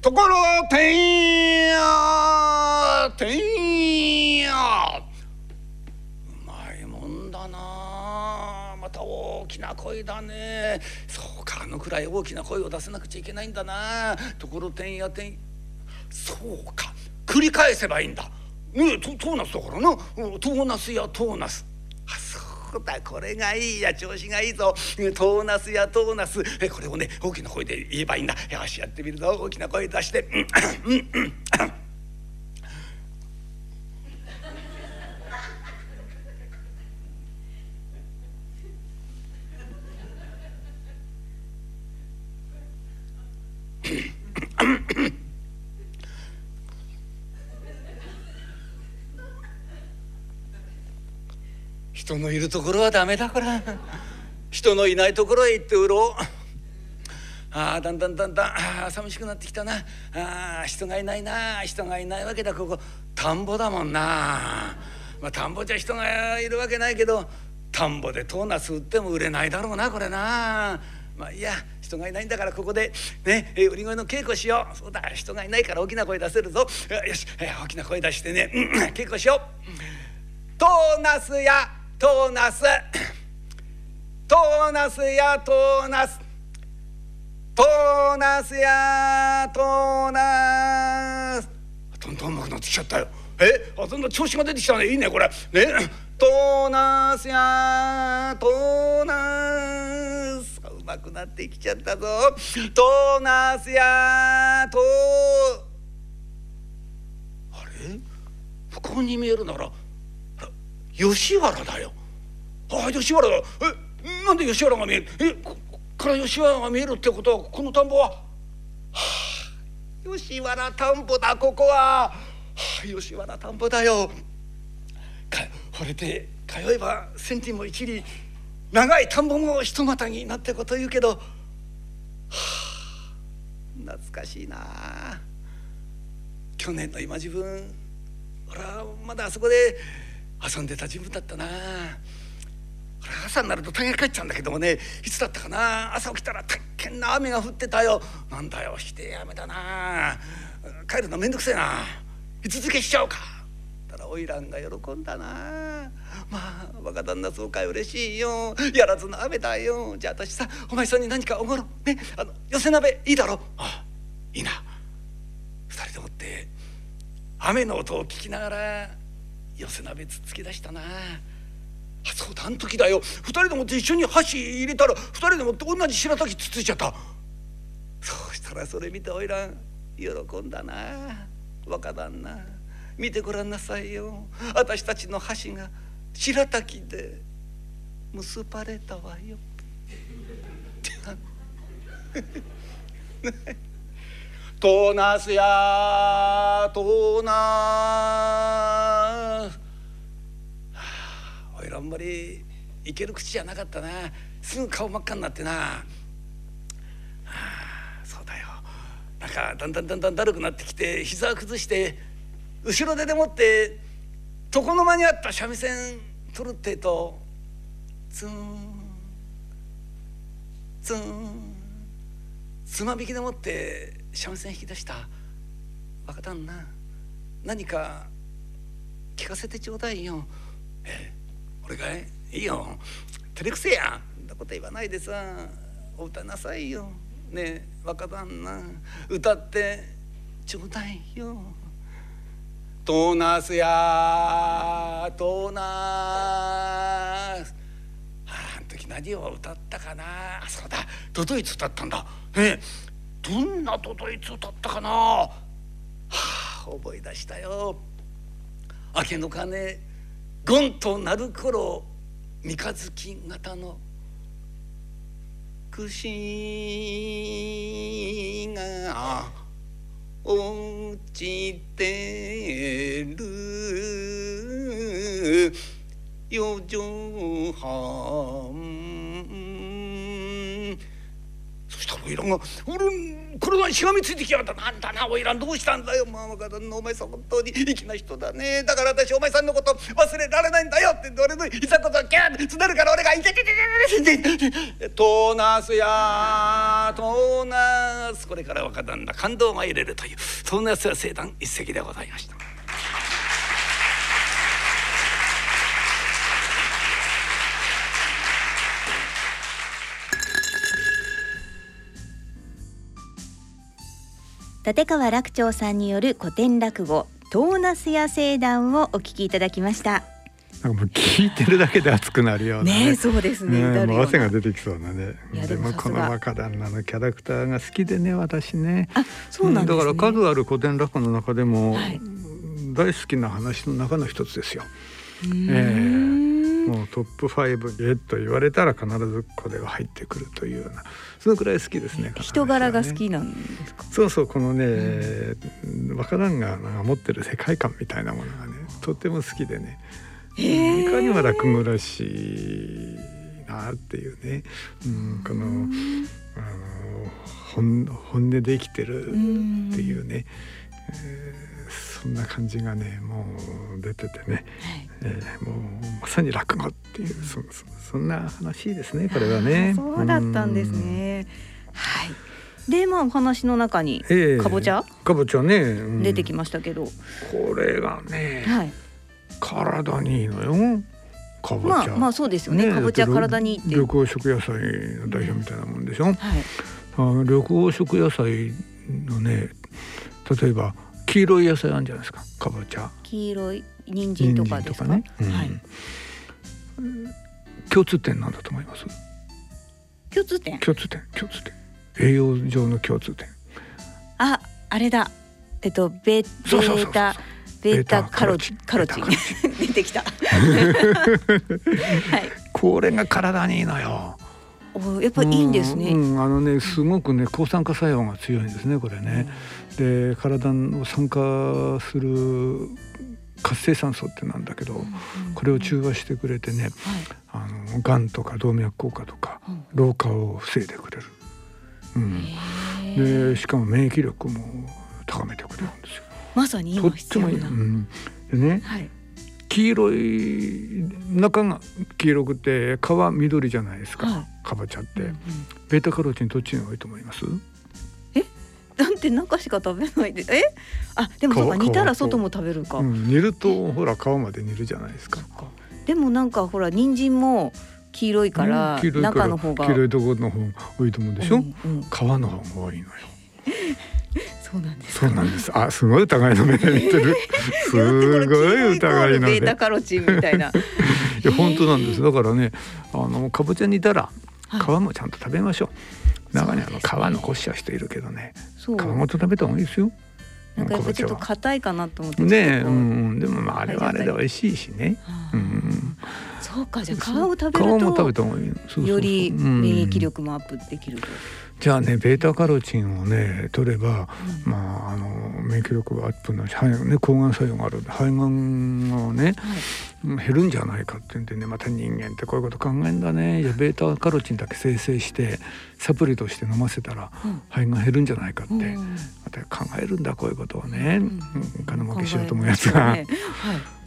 ところてんやてんやうまいもんだなまた大きな声だね。そうか。あのくらい大きな声を出さなくちゃいけないんだな。ところてんやてん。そうか。繰り返せばいいんだ。ねえトーナスだからな。トーナスやトーナス。あそう。だこれがいいや調子がいいぞ。トーナスやトーナス。これをね大きな声で言えばいいんだ。よしやってみるぞ。大きな声出して。うんうんうん。人のいるところはダメだから。人のいないところへ行って売ろう。ああだんだんだんだん。あ寂しくなってきたな。ああ人がいないな。人がいないわけだ。ここ田んぼだもんな。まあ田んぼじゃ人がいるわけないけど田んぼでトーナス売っても売れないだろうなこれな。まあいや人がいないんだからここでね売り声の稽古しよう。そうだ人がいないから大きな声出せるぞ。よし大きな声出してね稽古しよう。トーナスやトーナス。トーナスやトーナス。トーナスやトーナス。どんどんうまくなってきちゃったよ。え？あどんどん調子が出てきたね。いいねこれ。ね？トーナスやトーナス。うまくなってきちゃったぞ。トーナスやトー。あれ？向こうに見えるなら吉原だよ。ああ吉原だ。えなんで吉原が見えるえここから吉原が見えるってことはこの田んぼは、はあ、吉原田んぼだここは、はあ、吉原田んぼだよ。か惚れて通えば千里も一里長い田んぼも一股になってこと言うけど、はあ、懐かしいな。去年の今自分俺はまだあそこで遊んでた自分だったな。朝になると大概帰っちゃうんだけどもねいつだったかな。朝起きたら大変な雨が降ってたよ。なんだよひでえ雨だな。帰るのめんどくせえな。いつ付けしちゃおうか。たら花魁が喜んだな。まあ若旦那そうかい嬉しいよ。やらずの雨だよ。じゃあ私さお前さんに何かおごろね。あの寄せ鍋いいだろあいいな。二人でもって雨の音を聞きながら寄せ鍋つつき出したな。あそうだあの時だよ。二人でもって一緒に箸入れたら二人でもって同じ白滝つついちゃった。そうしたらそれ見ておいらん。喜んだな。若旦那。見てごらんなさいよ。私たちの箸が白滝で結ばれたわよ。ってなトーナスやトーナスおいらあんまりいける口じゃなかったな。すぐ顔真っ赤になってな、あ、(sighs) そうだよ。なんかだんだんだんだんだるくなってきて膝を崩して後ろででもって床の間にあった三味線取るってえとツーンツンつまびきでもって三味線引き出した若旦那何か聞かせてちょうだいよ。え俺かいいいよ。照れくせや。んなこと言わないでさ。お歌なさいよ。ねえ若旦那。歌ってちょうだいよ。トーナスやトーナス。あん時何を歌ったかな。あそうだ。ドドイツ歌ったんだ。えどんなドドイツ歌ったかな？はあ覚え出したよ。明けの鐘ゴンと鳴る頃三日月型の串が落ちてる。四畳半たらおいらが「俺体にしがみついてきやがったなんだなおいらどうしたんだよまあ若旦那お前さん本当に粋な人だねだから私お前さんのこと忘れられないんだよ」って俺のいざことをキャーってつねるから俺が「いてててててててトーナスやトーナス」これから若旦那感動が入れるというトーナスや聖壇一席でございました。立川楽長さんによる古典落語トーナスや聖団をお聞きいただきましたなんかもう聞いてるだけで熱くなるようなね。ねそうですねねもう汗が出てきそうなね。いやででもこの若旦那のキャラクターが好きでね私ね。あそうなんですね、だから数ある古典落語の中でも、はい大好きな話の中の一つですよ。ええもうトップ5へと言われたら必ずこれが入ってくるというようなそのくらい好きですね。人柄が好ねきなんですか？そうそうこのね、若旦那が持ってる世界観みたいなものがねとっても好きでね、いかにも落語らしいなっていうね、うん、このあの本本音で生きてるっていうね、えーそんな感じがねもう出ててね、えーもうまさに落語っていうそそそんな話ですねこれはね。そうだったんですね。はい。でまあお話の中にうん。ええ。かぼちゃ？かぼちゃね、うん。出てきましたけど、これがね、はい。体にいいのよ。かぼちゃ。まあまあそうですよね。かぼちゃ体にいいって。緑黄色野菜の代表みたいなもんでしょ。はい。あ緑黄色野菜のね、例えば黄色い野菜あるんじゃないですか？かぼちゃ、黄色い人参とかですか？ね。うんはい。共通点なんだと思います？共通点？共通点、共通点。栄養上の共通点。ああれだ。えっとベータベータカロチ。ンカロチ。ン (laughs) 出てきた。(laughs) はい。これが体にいいのよ。おやっぱいいんですね、うん、うんあのねすごくね抗酸化作用が強いんですねこれね。で体を酸化する活性酸素ってなんだけど、これを中和してくれてね、あの癌とか動脈硬化とか、老化を防いでくれる。うん、でしかも免疫力も高めてくれるんですよ。まさに今必要てもいい。う、なん。でねはい黄色い中が黄色くて皮緑じゃないですか、はい。かぼちゃって、うんうん。ベータカロチンどっちが多いと思います？なんて中しか食べないで。え？あでもそうか皮煮たら皮外も食べるか、うん、煮るとほら皮まで煮るじゃないですか。でもなんかほら人参も黄色いから、うん黄色いから中の方が。黄色いところの方が多いと思うでしょ？うんうん。皮の方が多いのよ。(laughs) そうなんですそうなんです。あ、すごい疑いの目で見てる。(laughs) すごい疑いの目。ベータカロチンみたいな。(laughs) いや本当なんです。だからね、あのかぼちゃ煮たらはい。皮もちゃんと食べましょう。中にあの皮残しちゃう人いるけどね、皮ごと食べた方がいいですよ。なんかやっぱちょっと硬いかなと思ってねう。うんうん、でもまああれはあれで美味しいしね。うん、そうかじゃあ皮を食べ皮もる食べとよりうん。免疫力もアップできると、じゃあねベータカロチンをね取れば、まああの免疫力がアップなし肺がね抗がん作用がある肺がんがね、減るんじゃないかっていうんでねまた人間ってこういうこと考えんだね。いやベータカロチンだけ生成してサプリとして飲ませたら、肺が減るんじゃないかって、うん。また考えるんだこういうことをね、うん。金儲けしようと思うやつが、ね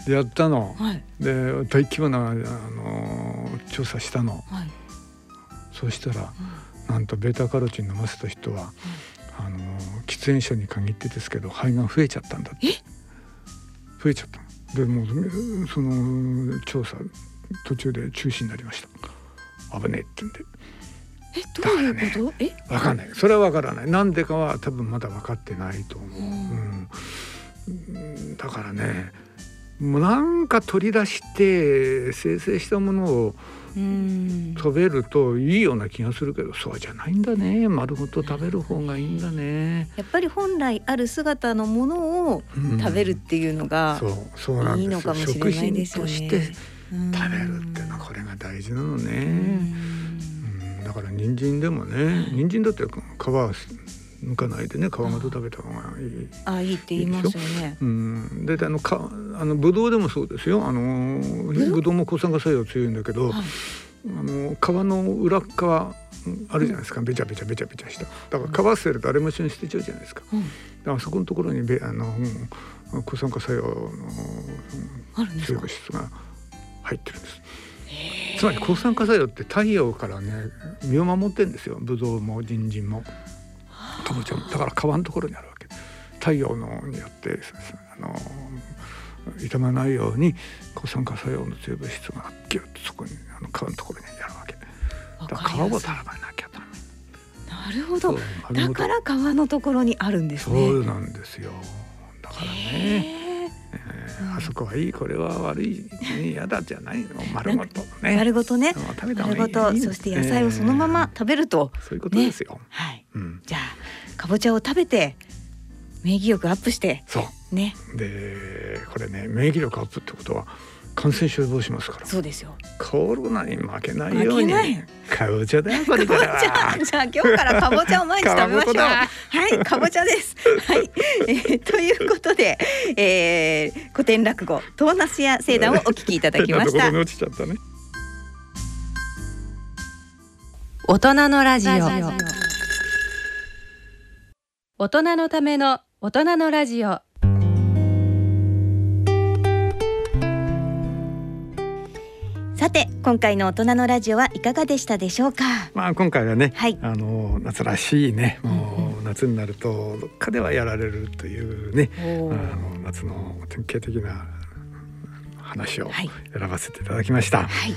でやったの、はい。で大規模なあの調査したの。はい。そうしたら、なんとベータカロチン飲ませた人は、あの喫煙者に限ってですけど肺が増えちゃったんだって。増えちゃったの。でもうその調査途中で中止になりました。危ねえって言うんで。えどういうこと、え？分かんない。それは分からない。なんでかは多分まだ分かってないと思う、うん。うん。だからねもうなんか取り出して生成したものをうん食べるといいような気がするけどそうじゃないんだね。丸ごと食べる方がいいんだね。やっぱり本来ある姿のものをうん。食べるっていうのがそうそうなんいいのかもしれないですよね。食品として食べるっていうのはこれが大事なのね、うん。だから人参でもね人参だって皮抜かないでね皮ごと食べた方がいい。あいいって言いますよね。うん、であのかあのブドウでもそうですよ。あのブドウ？も抗酸化作用強いんだけど、あの皮の裏側あるじゃないですか、べちゃべちゃべちゃべちゃした。だから皮捨てるとあれも一緒に捨てちゃうじゃないですか、だからそこのところにべあの、うん抗酸化作用のうん強い物質が入ってるんです。つまり抗酸化作用って太陽からね身を守ってんですよ。ブドウも人参もかぼちゃもだから皮のところにあるわけ。太陽のによってあの傷まないように抗酸化作用の強い物質がギュッとそこにあの皮のところにやるわけ。だから皮を食べなきゃダメ。ななるほど。だから皮のところにあるんですね。そうなんですよ。だからね、あそこはいいこれは悪いね嫌だじゃないの。丸ごとね。丸ごとね。丸ごとそして野菜をそのまま食べると、そういうことですよ、はい。うん。じゃあかぼちゃを食べて免疫力アップしてそう。ね。でこれね免疫力アップってことは感染症予防しますから。そうですよ。コロナに負けないようにかぼちゃだよこれからじゃ。あ (laughs) じゃあ今日からかぼちゃを毎日食べましょう。はい、かぼちゃです。はい、えーということで、えー、古典落語トーナスや聖談をお聞きいただきましたね。大人のラジオ大人のための大人のラジオさて、今回の大人のラジオはいかがでしたでしょうか？まあ今回はね、はいあの夏らしいねもう夏になるとどっかではやられるというねあの夏の典型的な話をはい選ばせていただきました。はい。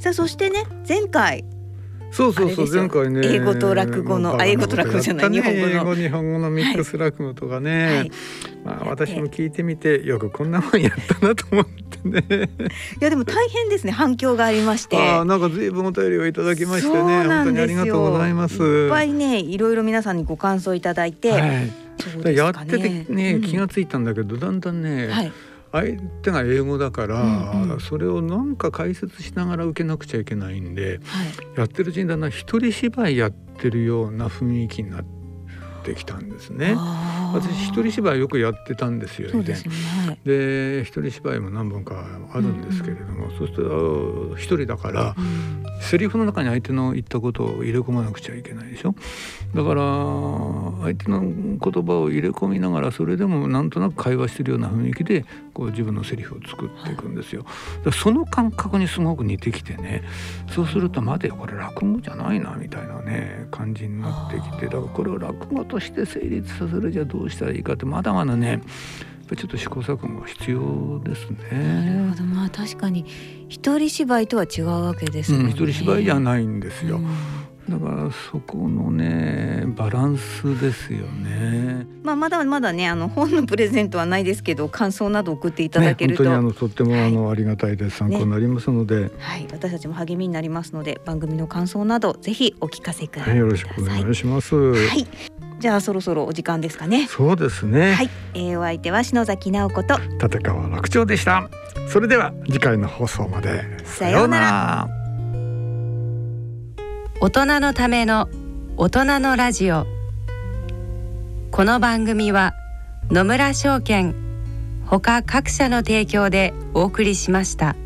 さあ、そしてね、前回そうそうそう前回ね。英語と落語のもうあ英語と落語じゃない日本語の。英語日本語のミックス落語とかね、はい。まあ私も聞いてみてよくこんなもんやったなと思ってね。いやでも大変ですね反響がありまして。ああなんか随分お便りをいただきましてね本当にありがとうございます。いっぱいね、いろいろ皆さんにご感想いただいて、はい。そうですやかっててね、うん。気がついたんだけどだんだんね、はい。相手が英語だから、うんうんそれをなんか解説しながら受けなくちゃいけないんではい。やってるうちにだんだん一人芝居やってるような雰囲気になってきたんですね。私一人芝居よくやってたんですよ以前。で一人芝居も何本かあるんですけれども、そうすると一人だからうん。セリフの中に相手の言ったことを入れ込まなくちゃいけないでしょ。だから相手の言葉を入れ込みながらそれでもなんとなく会話してるような雰囲気でこう自分のセリフを作っていくんですよ。だその感覚にすごく似てきてね。そうすると待てよこれ落語じゃないなみたいなね感じになってきて。だからこれを落語として成立させるじゃどうしたらいいかってまだまだねちょっと試行錯誤が必要ですなね。るほど、まあ確かに一人芝居とは違うわけですね。うん、一人芝居じゃないんですよ。うんだからそこのねバランスですよね。まあまだまだねあの本のプレゼントはないですけど感想など送っていただねけると、本当にあのとってもはいあの、ありがたいです参考になりますので、はい私たちも励みになりますので番組の感想などぜひお聞かせくださ。はいい、よろしくお願いします。はい。じゃあそろそろお時間ですかね。そうですね。はい、えー、お相手は篠崎直子と立川楽長でした。それでは次回の放送まで。さようなら大人のための大人のラジオこの番組は野村証券ほか各社の提供でお送りしました。